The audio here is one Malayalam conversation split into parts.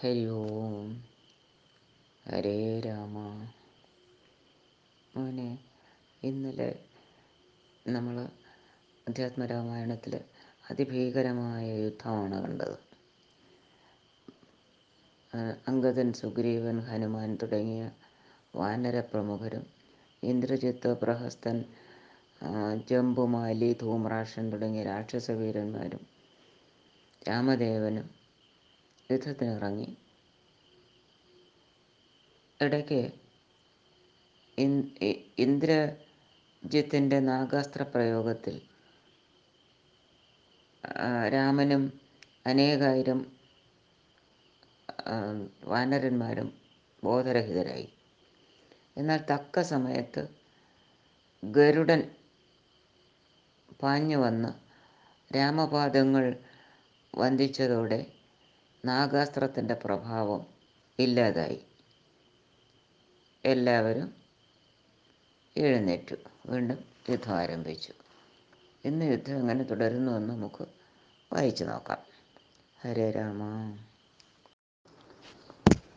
ഹരി ഓം. ഹരേ രാമ. മോനെ ഇന്നലെ നമ്മൾ അധ്യാത്മരാമായണത്തിൽ അതിഭീകരമായ യുദ്ധമാണ് കണ്ടത്. അംഗദൻ സുഗ്രീവൻ ഹനുമാൻ തുടങ്ങിയ വാനര പ്രമുഖരും ഇന്ദ്രജിത്ത് പ്രഹസ്തൻ ജംബുമാലി ധൂമ്രാക്ഷൻ തുടങ്ങിയ രാക്ഷസവീരന്മാരും രാമദേവനും യുദ്ധത്തിനിറങ്ങി ഇടയ്ക്ക് ഇന്ദ്രജിത്തിന്റെ നാഗാസ്ത്ര പ്രയോഗത്തിൽ രാമനും അനേകായിരം വാനരന്മാരും ബോധരഹിതരായി. എന്നാൽ തക്ക സമയത്ത് ഗരുഡൻ പാഞ്ഞു വന്ന് രാമപാദങ്ങൾ വന്ദിച്ചതോടെ നാഗാസ്ത്രത്തിന്റെ പ്രഭാവം ഇല്ലാതായി. എല്ലാവരും എഴുന്നേറ്റു. വീണ്ടും യുദ്ധം ആരംഭിച്ചു. ഇന്ന് യുദ്ധം എങ്ങനെ തുടരുന്നു എന്ന് നമുക്ക് വായിച്ചു നോക്കാം. ഹരേ രാമ.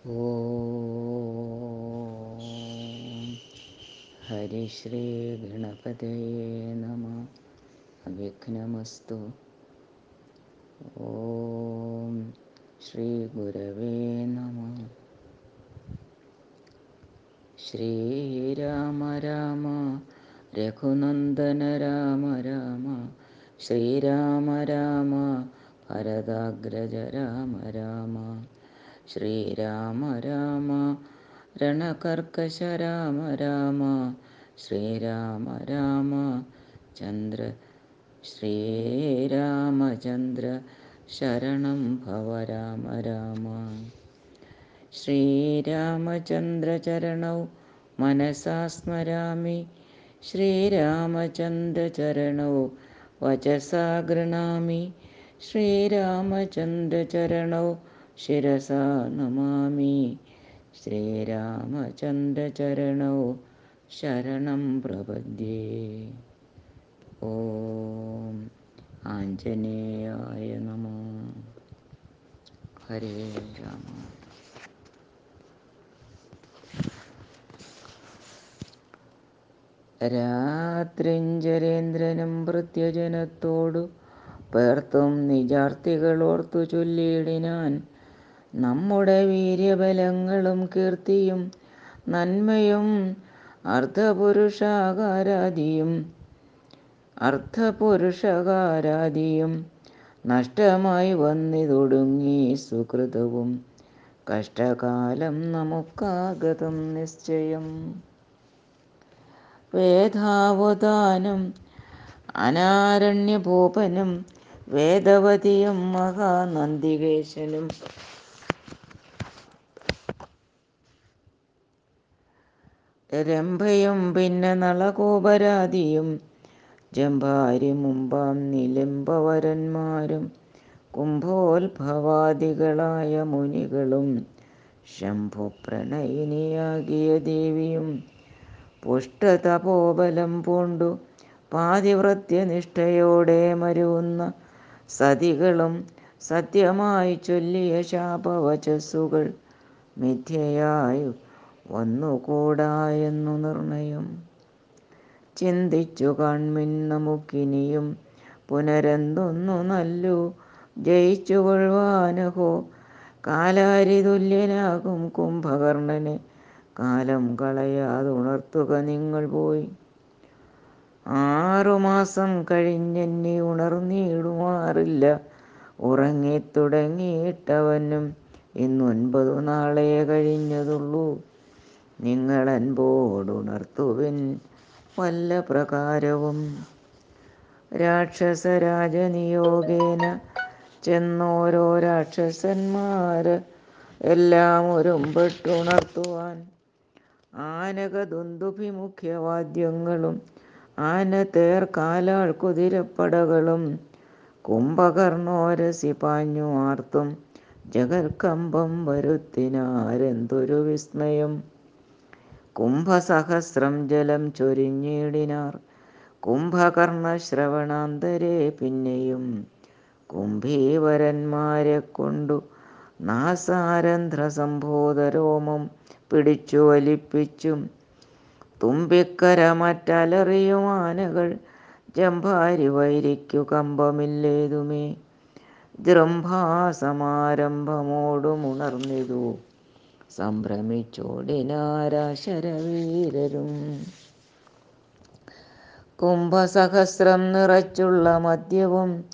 ഓ. ഹരിശ്രീ ഗണപതേ നമ. വിഘ്നമസ്തു ഓം. ശ്രീ ഗുരവേ നമ. ശ്രീരാമ രാമ രഘുനന്ദന രാമ രാമ ശ്രീരാമ രാമ ഭരതാഗ്രജ രാമ രാമ ശ്രീരാമ രാമ രണകർക്കശ രാമ രാമ ശ്രീരാമ രാമ ചന്ദ്ര ശ്രീരാമചന്ദ്ര ശരണം ഭവ രാമ രാമ. ശ്രീരാമചന്ദ്രചരണൗ മനസാ സ്മരാമി. ശ്രീരാമചന്ദ്രചരണൗ വചസാ ഗൃണാമി. ശ്രീരാമചന്ദ്രചരണൗ ശിരസാ നമാമി. ശ്രീരാമചന്ദ്രചരണൗ ശരണം പ്രപദ്യേ. ഓം. ആഞ്ജനേയായ നമോ. ഹരേ രാമ. രാത്രിഞ്ചരേന്ദ്രനും പ്രത്യജനത്തോടു പേർത്തും നിജാർത്ഥികളോർത്തു ചൊല്ലിയിടിനാൻ നമ്മുടെ വീര്യബലങ്ങളും കീർത്തിയും നന്മയും അർദ്ധപുരുഷാകാരാദിയും അർദ്ധപുരുഷകാരാദിയും നഷ്ടമായി വന്നിതൊടുങ്ങി സുഹൃതവും. കഷ്ടകാലം നമുക്കാഗതം നിശ്ചയം. വേദാവതാനം അനാരണ്യഭൂപനും വേദവതിയും മഹാനന്ദികേശനും. രംഭയും പിന്നെ നളകോപരാതിയും ജംഭാരി മുമ്പാം നിലംബവരന്മാരും കുംഭോത്ഭവാദികളായ മുനികളും ശംഭുപ്രണയിനിയാകിയ ദേവിയും പുഷ്ടതപോബലം പൂണ്ടു പാതിവൃത്യനിഷ്ഠയോടെ മരുവുന്ന സതികളും സത്യമായി ചൊല്ലിയ ശാപവചസ്സുകൾ മിഥ്യയായി വന്നുകൂടാ എന്നു നിർണയം. ചിന്തിച്ചു കാൺമിൻ നമുക്കിനിയും പുനരെന്തൊന്നു നല്ലു? ജയിച്ചു കൊള്ളുവാനഹോ? കാലാരിതുല്യനാകും കുംഭകർണന്. കാലം കളയാതെ ഉണർത്തുക നിങ്ങൾ പോയി. ആറുമാസം കഴിഞ്ഞെന്നി ഉണർന്നിടുമാറില്ല. ഉറങ്ങിത്തുടങ്ങിയിട്ടവനും ഇന്നൊൻപതു നാളെ കഴിഞ്ഞതുള്ളൂ. നിങ്ങൾ അൻപോടുണർത്തുവിൻ വല്ല പ്രകാരവും രാക്ഷസരാജനിയോഗേന ചെന്നോരോ രാക്ഷസന്മാര് എല്ലാം ഒരുമ്പെട്ടുണർത്തുവാൻ. ആനക മുഖ്യവാദ്യങ്ങളും ആന തേർ കാലാൾ കുതിരപ്പടകളും കുംഭകർണോരസി പാഞ്ഞു ആർത്തും ജഗൽക്കമ്പം വരുത്തിനാരെന്തൊരു വിസ്മയം. കുംഭസഹസ്രം ജലം ചൊരിഞ്ഞിടിനാർ. കുംഭകർണ ശ്രവണാന്തരെ പിന്നെയും കുംഭീവരന്മാരെ കൊണ്ടു നാസാരന്ധ്ര സംഭൂതരോമം പിടിച്ചു വലിപ്പിച്ചും തുമ്പിക്കരമറ്റലറിയുമാനകൾ ജംഭാരി വൈരിക്കു കമ്പമില്ലേതുമേ. ജൃംഭാസമാരംഭമോടുമുണർന്നിതു. സംഭ്രമിച്ചോടിനാരാശരവീരരും. കുംഭസഹസ്രം നിറച്ചുള്ള മദ്യവും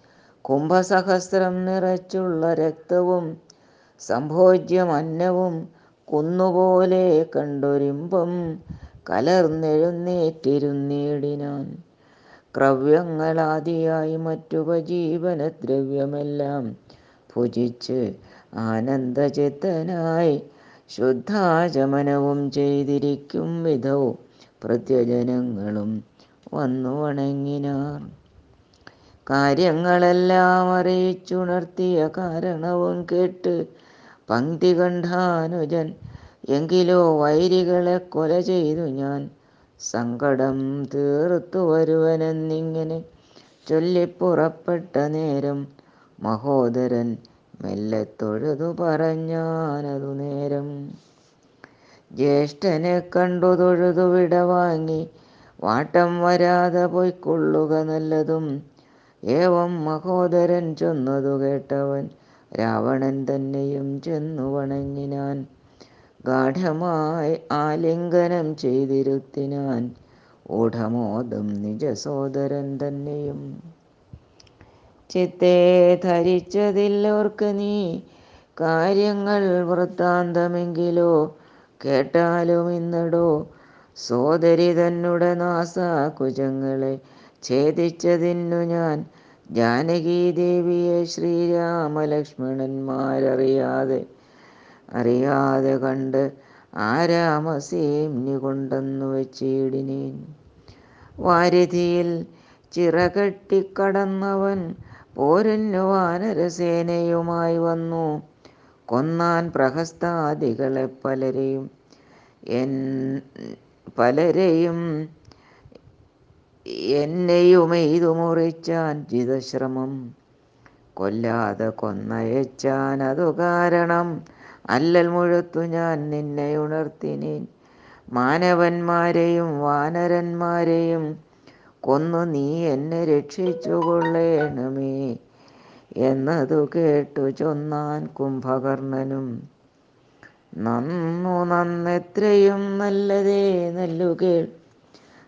കുംഭസഹസ്രം നിറച്ചുള്ള രക്തവും സംഭോജ്യം അന്നവും കുന്നുപോലെ കണ്ടൊരിമ്പം കലർന്നെഴുന്നേറ്റിരുന്നീടിനാൻ. ക്രവ്യങ്ങളാദിയായി മറ്റുപജീവനദ്രവ്യമെല്ലാം ഭുജിച്ച് ആനന്ദചിത്തനായി ശുദ്ധാചമനവും ചെയ്തിരിക്കും വിധവും പ്രത്യജനങ്ങളും വന്നു വണങ്ങിനാർ. കാര്യങ്ങളെല്ലാം അറിയിച്ചുണർത്തിയ കാരണവും കേട്ട് പങ്ക്തി കണ്ഠാനുജൻ എങ്കിലോ വൈരികളെ കൊല ചെയ്തു ഞാൻ. സങ്കടം തീർത്തു വരുവനെന്നിങ്ങനെ ചൊല്ലിപ്പുറപ്പെട്ട നേരം മഹോദരൻ മെല്ലെ തൊഴുതു പറഞ്ഞാനതു നേരം. ജ്യേഷ്ഠനെ കണ്ടു തൊഴുതു വിടവാങ്ങി വാട്ടം വരാതെ പൊയ്ക്കൊള്ളുക നല്ലതും. ഏവം മഹോദരൻ ചെന്നതു കേട്ടവൻ രാവണൻ തന്നെയും ചെന്നു വണങ്ങിനാൻ. ഗാഠമായി ആലിംഗനം ചെയ്തിരുത്തിനാൻ ഊഢമോദം നിജസോദരൻ തന്നെയും. ചിത്തേ ധരിച്ചതില്ലോർക്ക് നീ. കാര്യങ്ങൾ വൃത്താന്തമെങ്കിലോ കേട്ടാലും ഇന്നടോ. സോദരി തന്നുടെ നാസ കുജങ്ങളെ ഛേദിച്ചതിന്നു ഞാൻ. ജാനകീദേവിയെ ശ്രീരാമലക്ഷ്മണന്മാരറിയാതെ അറിയാതെ കണ്ട് ആരാമസേമ്നി കൊണ്ടെന്നു വെച്ചിടിനേൻ. വാരിധിയിൽ ചിറകെട്ടിക്കടന്നവൻ പോരിന്നു വാനരസേനയുമായി വന്നു. കൊന്നാൻ പ്രഹസ്താദികളെ പലരെയും എൻ പലരെയും എന്നെയും എന്നെയുമെയ്തു മുറിച്ചാൻ ജിതശ്രമം. കൊല്ലാതെ കൊന്നയച്ചാൻ അതു കാരണം. അല്ലൽ മുഴുത്തു ഞാൻ നിന്നെ ഉണർത്തിനേൻ. മാനവന്മാരെയും വാനരന്മാരെയും കൊന്നു നീ എന്നെ രക്ഷിച്ചു കൊള്ളേണമേ എന്നതു കേട്ടു ചൊന്നാൻ കുംഭകർണനും. നന്നു നന്നെത്രയും നല്ലതേ നല്ലുകേൾ.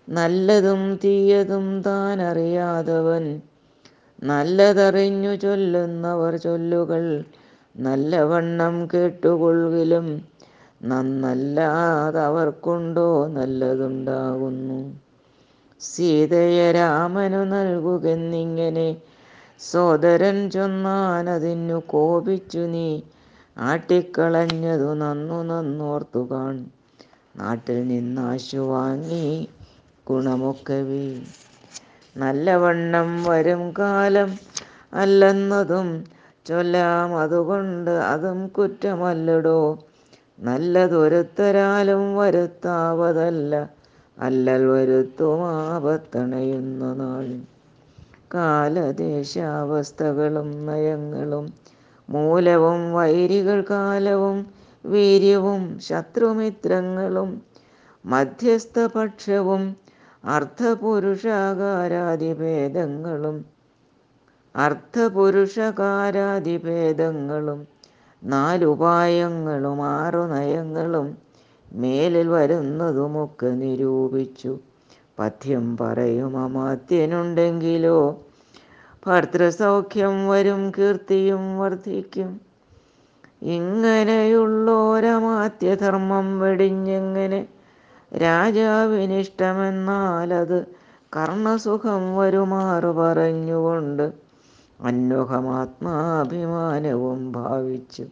നല്ലതും തീയതും താൻ അറിയാതവൻ നല്ലതറിഞ്ഞു ചൊല്ലുന്നവർ ചൊല്ലുകൾ. നല്ലവണ്ണം കേട്ടുകൊള്ളിലും. നന്നല്ലാതവർക്കുണ്ടോ നല്ലതുണ്ടാകുന്നു? സീതയെ രാമനു നൽകുകെന്നിങ്ങനെ. സോദരൻ ചൊന്നാനതിന്നു കോപിച്ചു നീ. ആട്ടിക്കളഞ്ഞതു നന്നു നന്നോർത്തു കാൺ. നാട്ടിൽ നിന്നാശു വാങ്ങി ഗുണമൊക്കെ വീ നല്ലവണ്ണം വരും കാലം അല്ലെന്നതും ചൊല്ലാം അതുകൊണ്ട് അതും കുറ്റമല്ലടോ. നല്ലതൊരുത്തരാലും വരുത്താവതല്ല അല്ലൽ വരുത്തുമാപത്തണയുന്ന നാൾ. കാലദേശാവസ്ഥകളും നയങ്ങളും മൂലവും വൈരികൾ കാലവും വീര്യവും ശത്രുമിത്രങ്ങളും മധ്യസ്ഥ പക്ഷവും അർത്ഥപുരുഷകാരാതിഭേദങ്ങളും അർത്ഥപുരുഷകാരാതിഭേദങ്ങളും നാലുപായങ്ങളും ആറു നയങ്ങളും മേലിൽ വരുന്നതുമൊക്കെ നിരൂപിച്ചു. പഥ്യം പറയും അമാത്യനുണ്ടെങ്കിലോ? ഭർത്തൃസൗഖ്യം വരും കീർത്തിയും വർദ്ധിക്കും. ഇങ്ങനെയുള്ളോരമാത്യധർമ്മം വെടിഞ്ഞെങ്ങനെ? രാജാവിനിഷ്ടമെന്നാലത് കർണസുഖം വരുമാറു പറഞ്ഞുകൊണ്ട് അന്വഹമാത്മാഭിമാനവും ഭാവിച്ചു.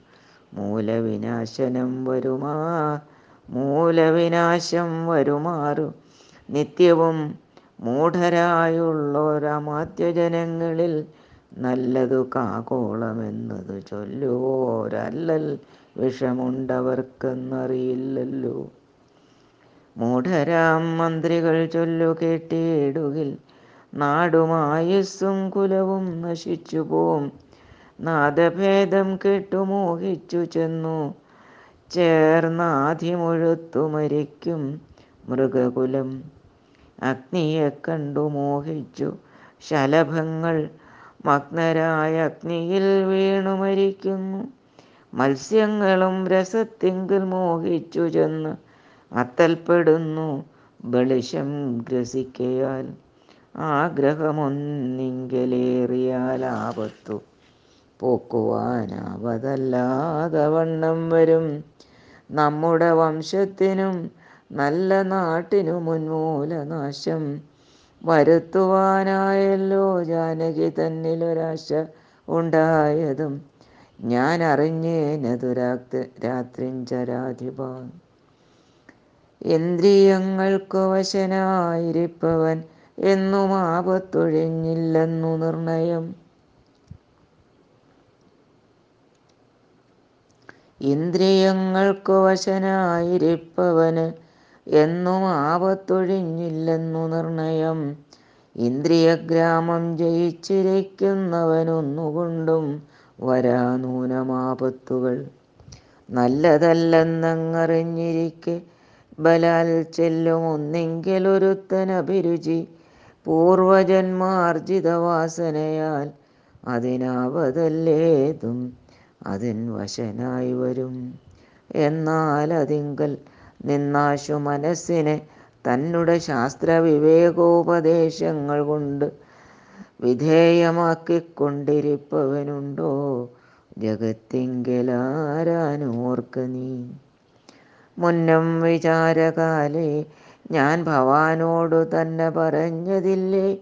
മൂലവിനാശനം വരുമാ മൂലവിനാശം വരുമാറു. നിത്യവും മൂഢരായുള്ളൊരമാത്യജനങ്ങളിൽ നല്ലതു കാകോളമെന്നത് ചൊല്ലുവോരല്ലൽ വിഷമുണ്ടവർക്കെന്നറിയില്ലല്ലോ. മൂഢരാം മന്ത്രികൾ ചൊല്ലു കേട്ടിടുകിൽ നാടുമായസ്സും കുലവും നശിച്ചു പോം നാദഭേദം കേട്ടു മോഹിച്ചു ചെന്നു ചേർന്നാധിമുഴുത്തു മരിക്കും മൃഗകുലം. അഗ്നിയെ കണ്ടു മോഹിച്ചു. ശലഭങ്ങൾ മഗ്നരായ അഗ്നിയിൽ വീണു മരിക്കുന്നു. മത്സ്യങ്ങളും രസത്തിങ്കിൽ മോഹിച്ചു ചെന്ന് അത്തൽപ്പെടുന്നു ബളിശം ഗ്രസിക്കയാൽ. ആഗ്രഹമൊന്നിങ്കലേറിയാൽ ആപത്തു. പോക്കുവാനാവതല്ലാതെ വണ്ണം വരും. നമ്മുടെ വംശത്തിനും നല്ല നാട്ടിനു മുൻമൂലനാശം വരുത്തുവാനായല്ലോ ജാനകി തന്നിലൊരാശ ഉണ്ടായതും. ഞാൻ അറിഞ്ഞേനതു രാത്രിഞ്ചരാധിപ. ഇന്ദ്രിയങ്ങൾക്കു വശനായിരിപ്പവൻ എന്നും ആപത്തൊഴിഞ്ഞില്ലെന്നു നിർണയം. ഇന്ദ്രിയങ്ങൾക്കു വശനായിരിപ്പവന് എന്നും ആപത്തൊഴിഞ്ഞില്ലെന്നു നിർണയം. ഇന്ദ്രിയഗ്രാമം ജയിച്ചിരിക്കുന്നവനൊന്നുകൊണ്ടും വരാനൂനമാപത്തുകൾ. നല്ലതല്ലെന്നങ്ങറിഞ്ഞിരിക്കെ ബലാൽ ചെല്ലും ഒന്നെങ്കിലൊരുത്തനഭിരുചി പൂർവജന്മാർജിത വാസനയാൽ അതിനാവതല്ലേതും. അതിൻ വശനായി വരും. എന്നാൽ അതിങ്കൽ നിന്നാശു മനസ്സിനെ തന്നുടെ ശാസ്ത്ര വിവേകോപദേശങ്ങൾ കൊണ്ട് വിധേയമാക്കിക്കൊണ്ടിരിപ്പവനുണ്ടോ? ജഗത്തിങ്കലാരാനോർക്ക നീ. മുന്നം വിചാരകാലേ ഞാൻ ഭവാനോടു തന്നെ പറഞ്ഞതില്ലേ?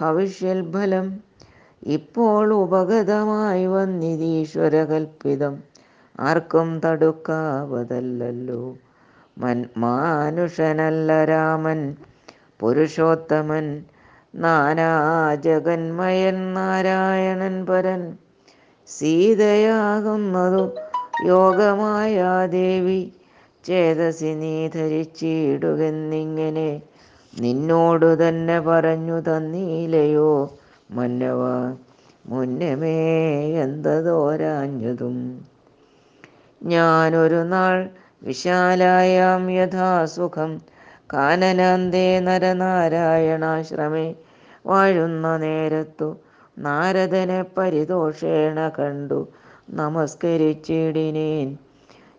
ഭവിഷ്യൽഫലം ഇപ്പോൾ ഉപഗതമായി വന്നിതീശ്വരകൽപ്പിതം ആർക്കും തടുക്കാവതല്ലോ മൻ മാനുഷനല്ല രാമൻ പുരുഷോത്തമൻ നാനാജഗന്മയൻ നാരായണൻ പരൻ. സീതയാകുന്നതു യോഗമായ ദേവി. ചേതസി നീ ധരിച്ചിടുകെന്നിങ്ങനെ നിന്നോടു തന്നെ പറഞ്ഞു തന്നീലയോ? മന്നവ മുന്നമേ എന്തതോരാഞ്ഞതും. ഞാനൊരു നാൾ വിശാലായാം യഥാസുഖം കാനനാന്തേ നരനാരായണാശ്രമേ. വാഴുന്ന നേരത്തു നാരദനെ പരിതോഷേണ കണ്ടു. നമസ്കരിച്ചിടിനേൻ.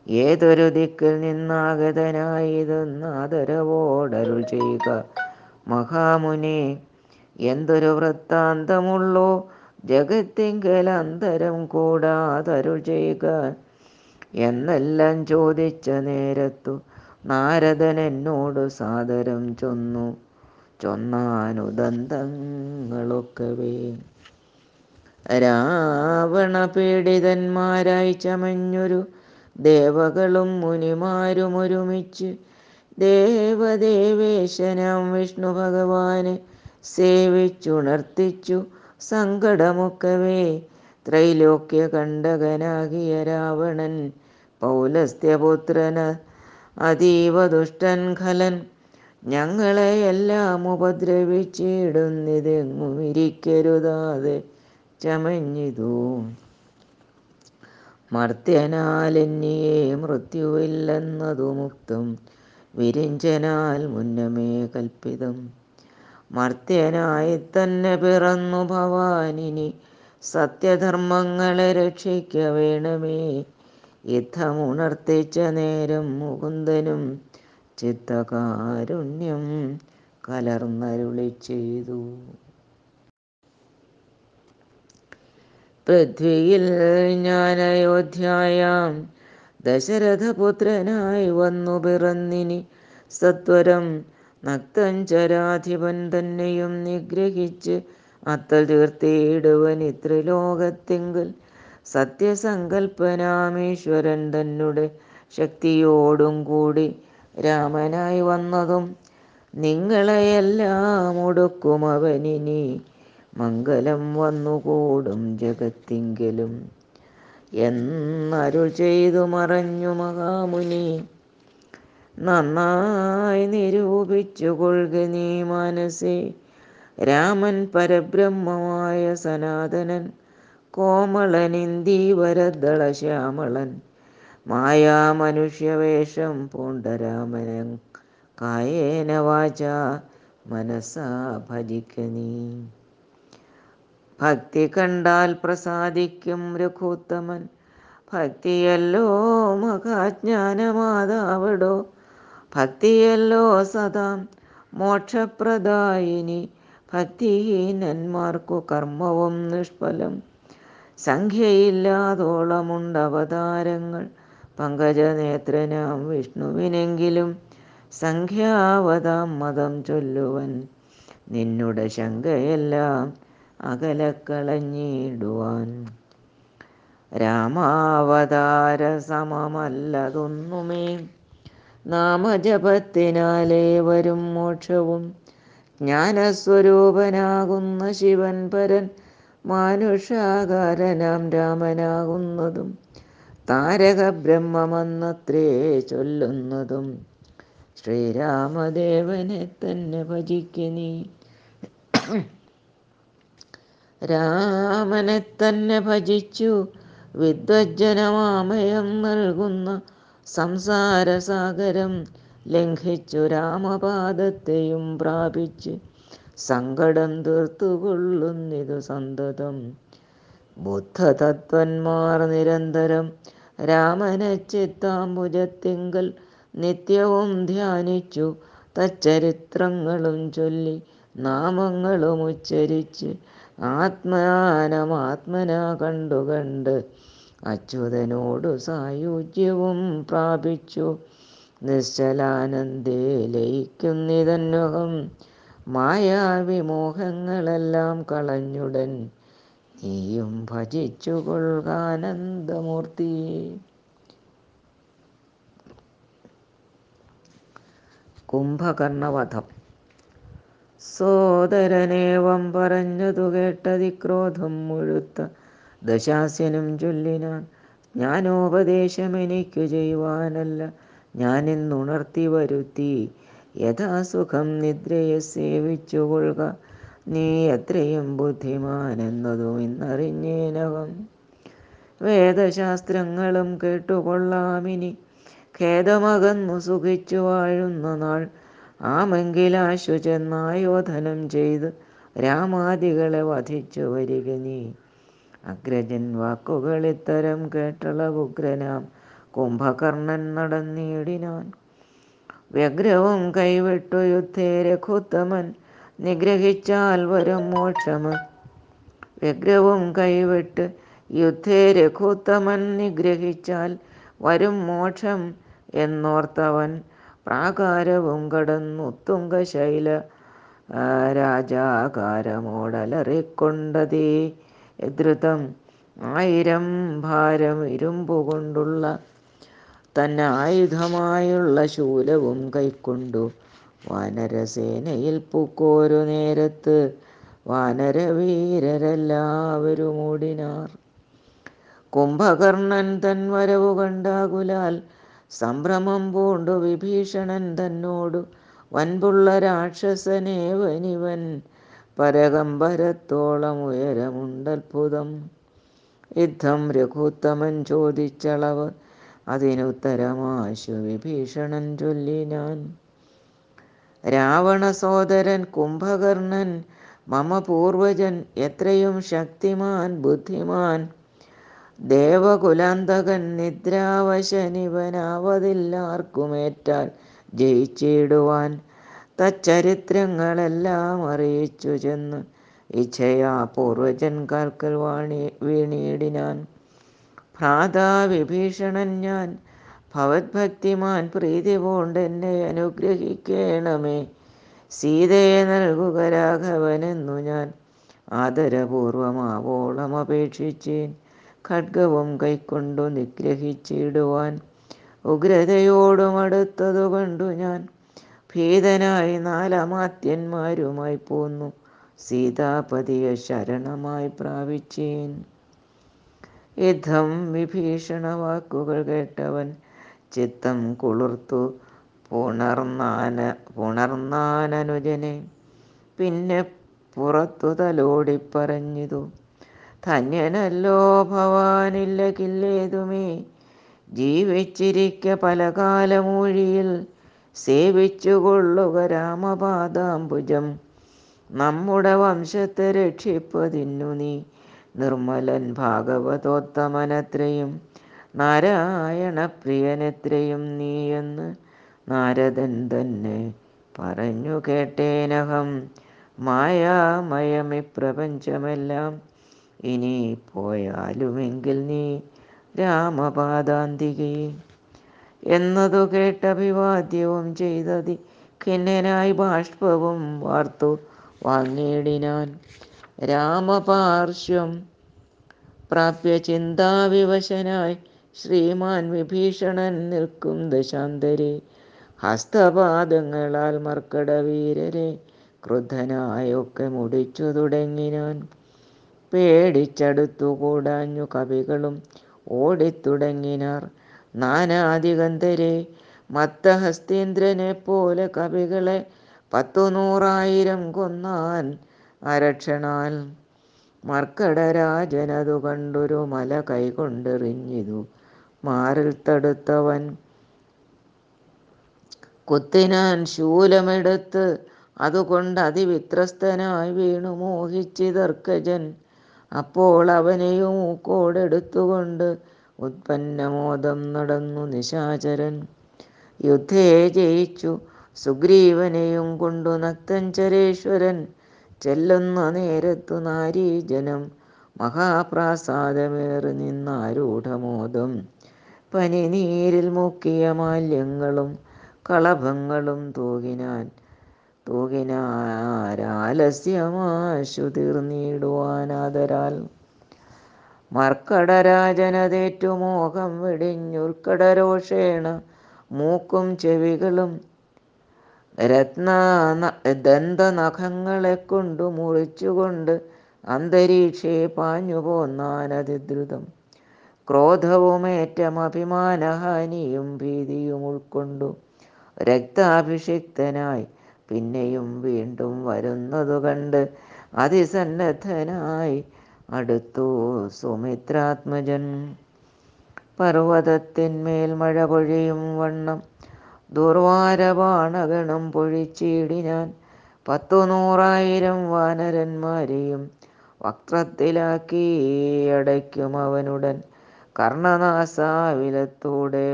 ഏതൊരു ദിക്കിൽ നിന്നാഗതനായതെന്നാദരവോടരുൾ ചെയ്യുക. മഹാമുനെ എന്തൊരു വൃത്താന്തമുള്ളോ ജഗത്തിങ്കൽ അന്തരം കൂടാതരുൾ ചെയ്യുക എന്നെല്ലാം ചോദിച്ച നേരത്തു നാരദൻ എന്നോട് സാദരം ചൊന്നു. ചൊന്നാനുദന്തങ്ങളൊക്കവേ രാവണ പീഡിതന്മാരായി ചമഞ്ഞൊരു ദേവകളും മുനിമാരും ഒരുമിച്ച് ദേവദേവേശനം വിഷ്ണു ഭഗവാനെ സേവിച്ചുണർത്തിച്ചു സങ്കടമൊക്കവേ. ത്രൈലോക്യ കണ്ടകനാകിയ രാവണൻ പൗലസ്ത്യപുത്രന അതീവ ദുഷ്ടൻ ഖലൻ ഞങ്ങളെയെല്ലാം ഉപദ്രവിച്ചിടുന്നിതെങ്ങും ഇരിക്കരുതാതെ ചമഞ്ഞിതു. മർത്യനാലെന്നിയെ മൃത്യുവില്ലെന്നതു മുക്തം വിരിഞ്ചനാൽ മുന്നമേ കൽപ്പിതം. മർത്യനായി തന്നെ പിറന്നു ഭവാനിനി സത്യധർമ്മങ്ങളെ രക്ഷിക്ക വേണമേ. യുദ്ധമുണർത്തിച്ച നേരം മുകുന്ദനും ചിത്തകാരുണ്യം കലർന്നരുളി ചെയ്തു പൃഥ്വിയിൽ ഞാൻ അയോധ്യായാം ദശരഥപുത്രനായി വന്നു പിറന്നിനി സത്വരം നക്തഞ്ചരാധിപൻ തന്നെയും നിഗ്രഹിച്ച് അത്തൽ തീർത്തിയിടുവൻ ഇത്രലോകത്തിങ്കൽ സത്യസങ്കൽപ്പനാമീശ്വരൻ തന്നെ ശക്തിയോടും കൂടി രാമനായി വന്നതും നിങ്ങളെയെല്ലാം ഒടുക്കും അവനിനി. മംഗലം വന്നുകൂടും ജഗത്തിങ്കലും. എന്നരുൾ ചെയ്തു മറഞ്ഞു മഹാമുനി. നന്നായി നിരൂപിച്ചു കൊള്ളുക നീ മനസ്സേ. രാമൻ പരബ്രഹ്മമായ സനാതനൻ കോമളനിന്ദീവരദള ശ്യാമളൻ. മായാ മനുഷ്യവേഷം പൂണ്ട രാമനൻ കായേന വാച മനസ്സാ ഭജിക്ക നീ. ഭക്തി കണ്ടാൽ പ്രസാദിക്കും രഘുത്തമൻ ഭക്തിയല്ലോ മഹാജ്ഞാനമാതാവടോ. ഭക്തിയല്ലോ സദാ മോക്ഷപ്രദായിനി. ഭക്തിഹീനന്മാർക്കു കർമ്മവും നിഷ്ഫലം. സംഖ്യയില്ലാതോളമുണ്ട് അവതാരങ്ങൾ പങ്കജനേത്രനാം വിഷ്ണുവിനെങ്കിലും സംഖ്യാവതാം മതം ചൊല്ലുവൻ. നിന്നുടെ ശങ്കയെല്ലാം അകലക്കളഞ്ഞിടുവാൻ. രാമാവതാര സമമല്ലതൊന്നുമേ നാമജപത്തിനാലേ വരും മോക്ഷവും. ജ്ഞാനസ്വരൂപനാകുന്ന ശിവൻ പരൻ മാനുഷാകാരനാം രാമനാകുന്നതും. താരക ബ്രഹ്മമെന്നത്രേ ചൊല്ലുന്നതും. ശ്രീരാമദേവനെ തന്നെ ഭജിക്ക നീ. രാമനെ തന്നെ ഭജിച്ചു. വിദ്വജ്ജനമാമയം നൽകുന്ന സംസാരസാഗരം ലംഘിച്ചു രാമപാദത്തെയും പ്രാപിച്ച് സങ്കടം തീർത്തുകൊള്ളുന്നിതു സന്തതം. ബുദ്ധതത്വന്മാർ നിരന്തരം രാമനെ ചിത്താംബുജത്തിങ്കൽ നിത്യവും ധ്യാനിച്ചു. തച്ചരിത്രങ്ങളും ചൊല്ലി നാമങ്ങളും ഉച്ചരിച്ച് ആത്മാനമാത്മന കണ്ടു കണ്ട് അച്യുതനോടു സായുജ്യവും പ്രാപിച്ചു. നിശ്ചലാനന്ദേ ലയിക്കുന്നിതന്നുഹം. മായാവിമോഹങ്ങളെല്ലാം കളഞ്ഞുടൻ നീയും ഭജിച്ചു കൊൾകാനന്ദമൂർത്തിയെ കുംഭകർണവധം. സോദരനേവം പറഞ്ഞതു കേട്ടതിക്രോധം മുഴുത്ത ദശാസ്യനും ചൊല്ലിനാൻ ജ്ഞാനോപദേശം എനിക്ക് ചെയ്യുവാനല്ല. ഞാൻ ഞാനിന്നുണർത്തി വരുത്തി യഥാസുഖം നിദ്രയെ സേവിച്ചു കൊള്ളുക നീ എത്രയും ബുദ്ധിമാൻ എന്നതും ഇന്നറിഞ്ഞേനകം. വേദശാസ്ത്രങ്ങളും കേട്ടുകൊള്ളാമിനി. ഖേദമകന്നു സുഖിച്ചു വാഴുന്ന നാൾ. ആമെങ്കിലാശു ചെന്നായോധനം ചെയ്ത് രാമാദികളെ വധിച്ചു വരിക നീ. അഗ്രജൻ വാക്കുകൾ ഇത്തരം കേട്ടളവുഗ്രനാം കുംഭകർണൻ നടന്നിടിനാൻ വ്യഗ്രവും കൈവിട്ടു യുദ്ധേ രഘുത്തമൻ. നിഗ്രഹിച്ചാൽ വരും മോക്ഷമ വ്യഗ്രവും കൈവിട്ട് യുദ്ധേ രഘുത്തമൻ. നിഗ്രഹിച്ചാൽ വരും മോക്ഷം എന്നോർത്തവൻ. പ്രാകാരവും കടന്നു തുങ്കശൈല രാജാകാരമോടലറിക്കൊണ്ടതേ ധൃതം ആയിരം ഭാരം ഇരുമ്പുകൊണ്ടുള്ള തന്നെ ആയുധമായുള്ള ശൂലവും കൈക്കൊണ്ടു. വാനരസേനയിൽ പൂക്കോരു നേരത്ത് വാനരവീരരെല്ലാവരും ഓടിനാർ. കുംഭകർണൻ തൻ വരവു കണ്ടാകുലാൽ സംഭ്രമം പൂണ്ടു വിഭീഷണൻ തന്നോടു. വൻപുള്ള രാക്ഷസനേവനിവൻ പരകമ്പരത്തോളം ഉയരമുണ്ടത്ഭുതം. യുദ്ധം രഘുത്തമൻ ചോദിച്ചളവ് അതിനുത്തരമാശു വിഭീഷണൻ ചൊല്ലിനാൻ രാവണ സോദരൻ കുംഭകർണൻ മമ പൂർവജൻ എത്രയും ശക്തിമാൻ ബുദ്ധിമാൻ. ദേവകുലാന്തകൻ നിദ്രാവശനിവനാവതില്ലാർക്കുമേറ്റാൽ ജയിച്ചിടുവാൻ തച്ചരിത്രങ്ങളെല്ലാം അറിയിച്ചു ചെന്ന് ഇച്ഛയാ പൂർവജൻ കാൽക്കൽ വാണി വീണിടിനാൻ. ഭ്രാതാ വിഭീഷണൻ ഞാൻ ഭവത്ഭക്തിമാൻ പ്രീതി എന്നെ അനുഗ്രഹിക്കണമേ. സീതയെ നൽകുക രാഘവനെന്നു ഞാൻ ആദരപൂർവമാവോളം അപേക്ഷിച്ചേൻ. ഖഡ്ഗവും കൈക്കൊണ്ടു നിഗ്രഹിച്ചിടുവാൻ ഉഗ്രതയോടും അടുത്തതു കണ്ടു ഞാൻ ഭീതനായി നാലമാത്യന്മാരുമായി പോന്നു. സീതാപതിയെ ശരണമായി പ്രാപിച്ചേൻ. യുദ്ധം വിഭീഷണ വാക്കുകൾ കേട്ടവൻ ചിത്തം കുളിർത്തു പുണർന്നാന പുണർന്നാനനുജനെ. പിന്നെ പുറത്തു തലോടി പറഞ്ഞിതു ധന്യനല്ലോ ഭവാനില്ലകില്ലേതുമേ ജീവിച്ചിരിക്ക പലകാലമൂഴിയിൽ സേവിച്ചുകൊള്ളുക രാമപാദാംബുജം. നമ്മുടെ വംശത്തെ രക്ഷിപ്പതിന്നു നീ നിർമ്മലൻ ഭാഗവതോത്തമനത്രയും നാരായണ പ്രിയനെത്രയും നീയെന്ന് നാരദൻ തന്നെ പറഞ്ഞു കേട്ടേനഹം. മായാമയമി പ്രപഞ്ചമെല്ലാം ഇനി പോയാലുമെങ്കിൽ നീ രാമപാദാന്തികേ. എന്നതു കേട്ട് കേട്ടഭിവാദ്യവും ചെയ്തതി. ഖിന്നനായി ബാഷ്പവും വാർത്തു വാങ്ങിയിടിനാൻ. രാമപാർശ്വം പ്രാപ്യ ചിന്താവിവശനായി ശ്രീമാൻ വിഭീഷണൻ നിൽക്കും ദശാന്തരെ. ഹസ്തപാദങ്ങളാൽ മർക്കടവീരരെ ക്രുദ്ധനായൊക്കെ മുടിച്ചു തുടങ്ങിനാൻ. പേടിച്ചടുത്തുകൂടാഞ്ഞു കവികളും ഓടിത്തുടങ്ങിനാർ. നാനാദിഗന്ധരെ മത്തഹസ്തീന്ദ്രനെ പോലെ കവികളെ പത്തു നൂറായിരം കൊന്നാൻ അരക്ഷണാൽ മർക്കടരാജനതു കണ്ടൊരു മല കൈകൊണ്ടെറിഞ്ഞിതു. മാറിൽ തടുത്തവൻ കുത്തിനാൻ ശൂലമെടുത്ത് അതുകൊണ്ട് അതിവിത്രസ്തനായി വീണു മോഹിച്ചിതർക്കജൻ. അപ്പോൾ അവനെയും ഊക്കോടെടുത്തുകൊണ്ട് ഉത്പന്നമോദം നടന്നു നിശാചരൻ. യുദ്ധേ ജയിച്ചു. സുഗ്രീവനെയും കൊണ്ടു നക്തഞ്ചരേശ്വരൻ ചെല്ലുന്ന നേരത്തു നാരീജനം. മഹാപ്രാസാദമേറി നിന്നാരൂഢമോദം. പനിനീരിൽ മുക്കിയ മാല്യങ്ങളും കളഭങ്ങളും തൂകിനാൻ തൂകിനാരാലസ്യമാശു തീർന്നിടുവാനാദരാൽ മർക്കടരാജനതേറ്റു മോഹം വെടിഞ്ഞുർക്കടരോഷേണ മൂക്കും ചെവികളും രത്ന ദന്തനഖങ്ങളെ കൊണ്ടു മുറിച്ചുകൊണ്ട് അന്തരീക്ഷേ പാഞ്ഞു പോന്നാനതിദ്രുതം ക്രോധവുമേറ്റം അഭിമാനഹാനിയും ഭീതിയും ഉൾക്കൊണ്ടു രക്താഭിഷിക്തനായി പിന്നെയും വീണ്ടും വരുന്നതു കണ്ട് അതിസന്നദ്ധനായി അടുത്തു സുമിത്രാത്മജൻ. പർവതത്തിന്മേൽ മഴ പൊഴിയും വണ്ണം ദുർവാരബാണഗണം പൊഴിച്ചിടിനാൻ പത്തു നൂറായിരം വാനരന്മാരെയും വക്രത്തിലാക്കി അടയ്ക്കും അവനുടൻ. കർണനാസാവിലത്തൂടെ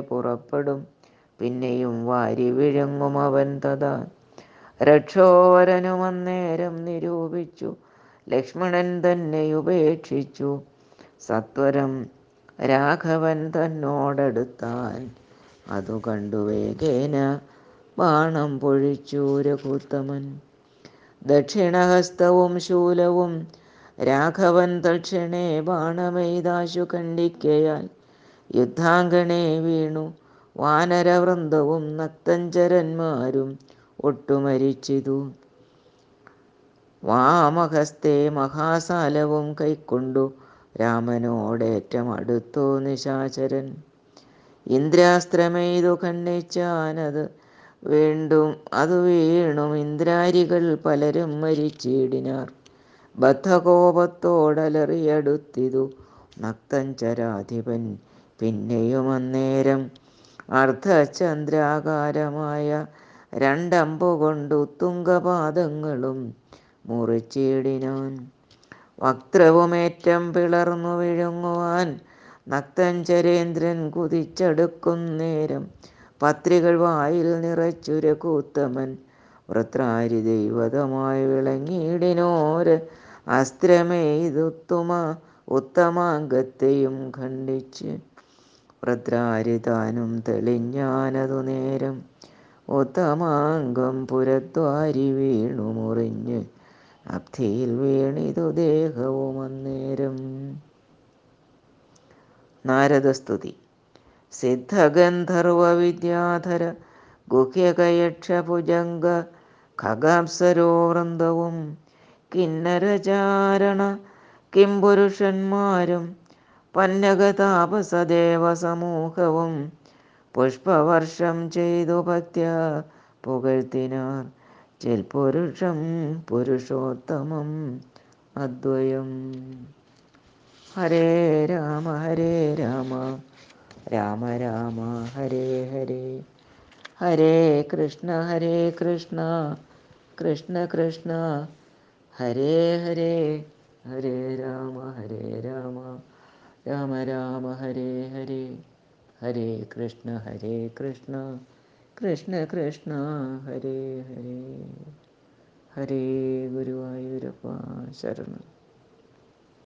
പുറപ്പെടും പിന്നെയും വാരി വിഴുങ്ങും അവൻ തഥാ രക്ഷോവരനുമന്നേരം നിരൂപിച്ചു ലക്ഷ്മണൻ തന്നെ ഉപേക്ഷിച്ചു. സത്വരം രാഘവൻ തന്നോടടുത്താൻ. അതു കണ്ടു വേഗേന ബാണം പൊഴിച്ചു രഘുത്തമൻ. ദക്ഷിണഹസ്തവും ശൂലവും രാഘവൻ തക്ഷണേ ബാണമെയ്താശു കണ്ടിക്കയാൽ യുദ്ധാങ്കണേ വീണു. വാനരവൃന്ദവും നക്തഞ്ചരന്മാരും ഒട്ടുമരിച്ചിതു. വാമഹസ്തേ മഹാസാലവും കൈക്കൊണ്ടു രാമനോടേറ്റം അടുത്തു നിശാചരൻ. ഇന്ദ്രാസ്ത്രമെയ്തു ഖണ്ഡിച്ചാനത് വീണ്ടും അത് വീണും ഇന്ദ്രാരികൾ പലരും മരിച്ചിടിനാർ. ബദ്ധകോപത്തോടലറിയടുത്തിതു നക്തഞ്ചരാധിപൻ. പിന്നെയും അന്നേരം അർദ്ധചന്ദ്രാകാരമായ രണ്ടമ്പുകൊണ്ടു തുങ്കപാദങ്ങളും മുറിച്ചിടിനാൻ. വക്രവുമേറ്റം പിളർന്നു വിഴുങ്ങുവാൻ നക്തഞ്ചരേന്ദ്രൻ കുതിച്ചടുക്കും നേരം. പത്രികൾ വായിൽ നിറച്ചുര കൂത്തമൻ. വൃത്രാരി ദൈവതമായി വിളങ്ങിയിടിനോര്. അസ്ത്രമെയ്തുത്തുമ ഉത്തമാംഗത്തെയും ഖണ്ഡിച്ച്. വൃത്രാരിതാനും തെളിഞ്ഞാനതു നേരം. ഉത്തമാംഗം പുരദ്വാരി വീണു മുറിഞ്ഞ്. അബ്ധിയിൽ വീണിതു ദേഹവും അന്നേരം നാരദസ്തുതി. സിദ്ധഗന്ധർവ വിദ്യാധര ഗുഹ്യകയക്ഷഭുജംഗ ഖഗാപ്സരോ വൃന്ദവും കിന്നരചാരണ കിംപുരുഷന്മാരും പന്നഗതാപസദേവ സമൂഹവും പുഷ്പവർഷം ചെയ്തു ഭക്ത്യ പുകഴ്ത്തിനാർ. ചിൽപുരുഷം പുരുഷോത്തമം അദ്വയം. ഹരേ രാമ ഹരേ രാമ രാമ രാമ ഹരേ ഹരേ. ഹരേ കൃഷ്ണ ഹരേ കൃഷ്ണ കൃഷ്ണ കൃഷ്ണ ഹരേ ഹരേ. ഹരേ രാമ ഹരേ രാമ രാമ രാമ ഹരേ ഹരേ. ഹരേ കൃഷ്ണ ഹരേ കൃഷ്ണ. കൃഷ്ണ കൃഷ്ണ ഹരേ ഹരേ. ഹരേ ഗുരുവായൂരപ്പ ശരണം.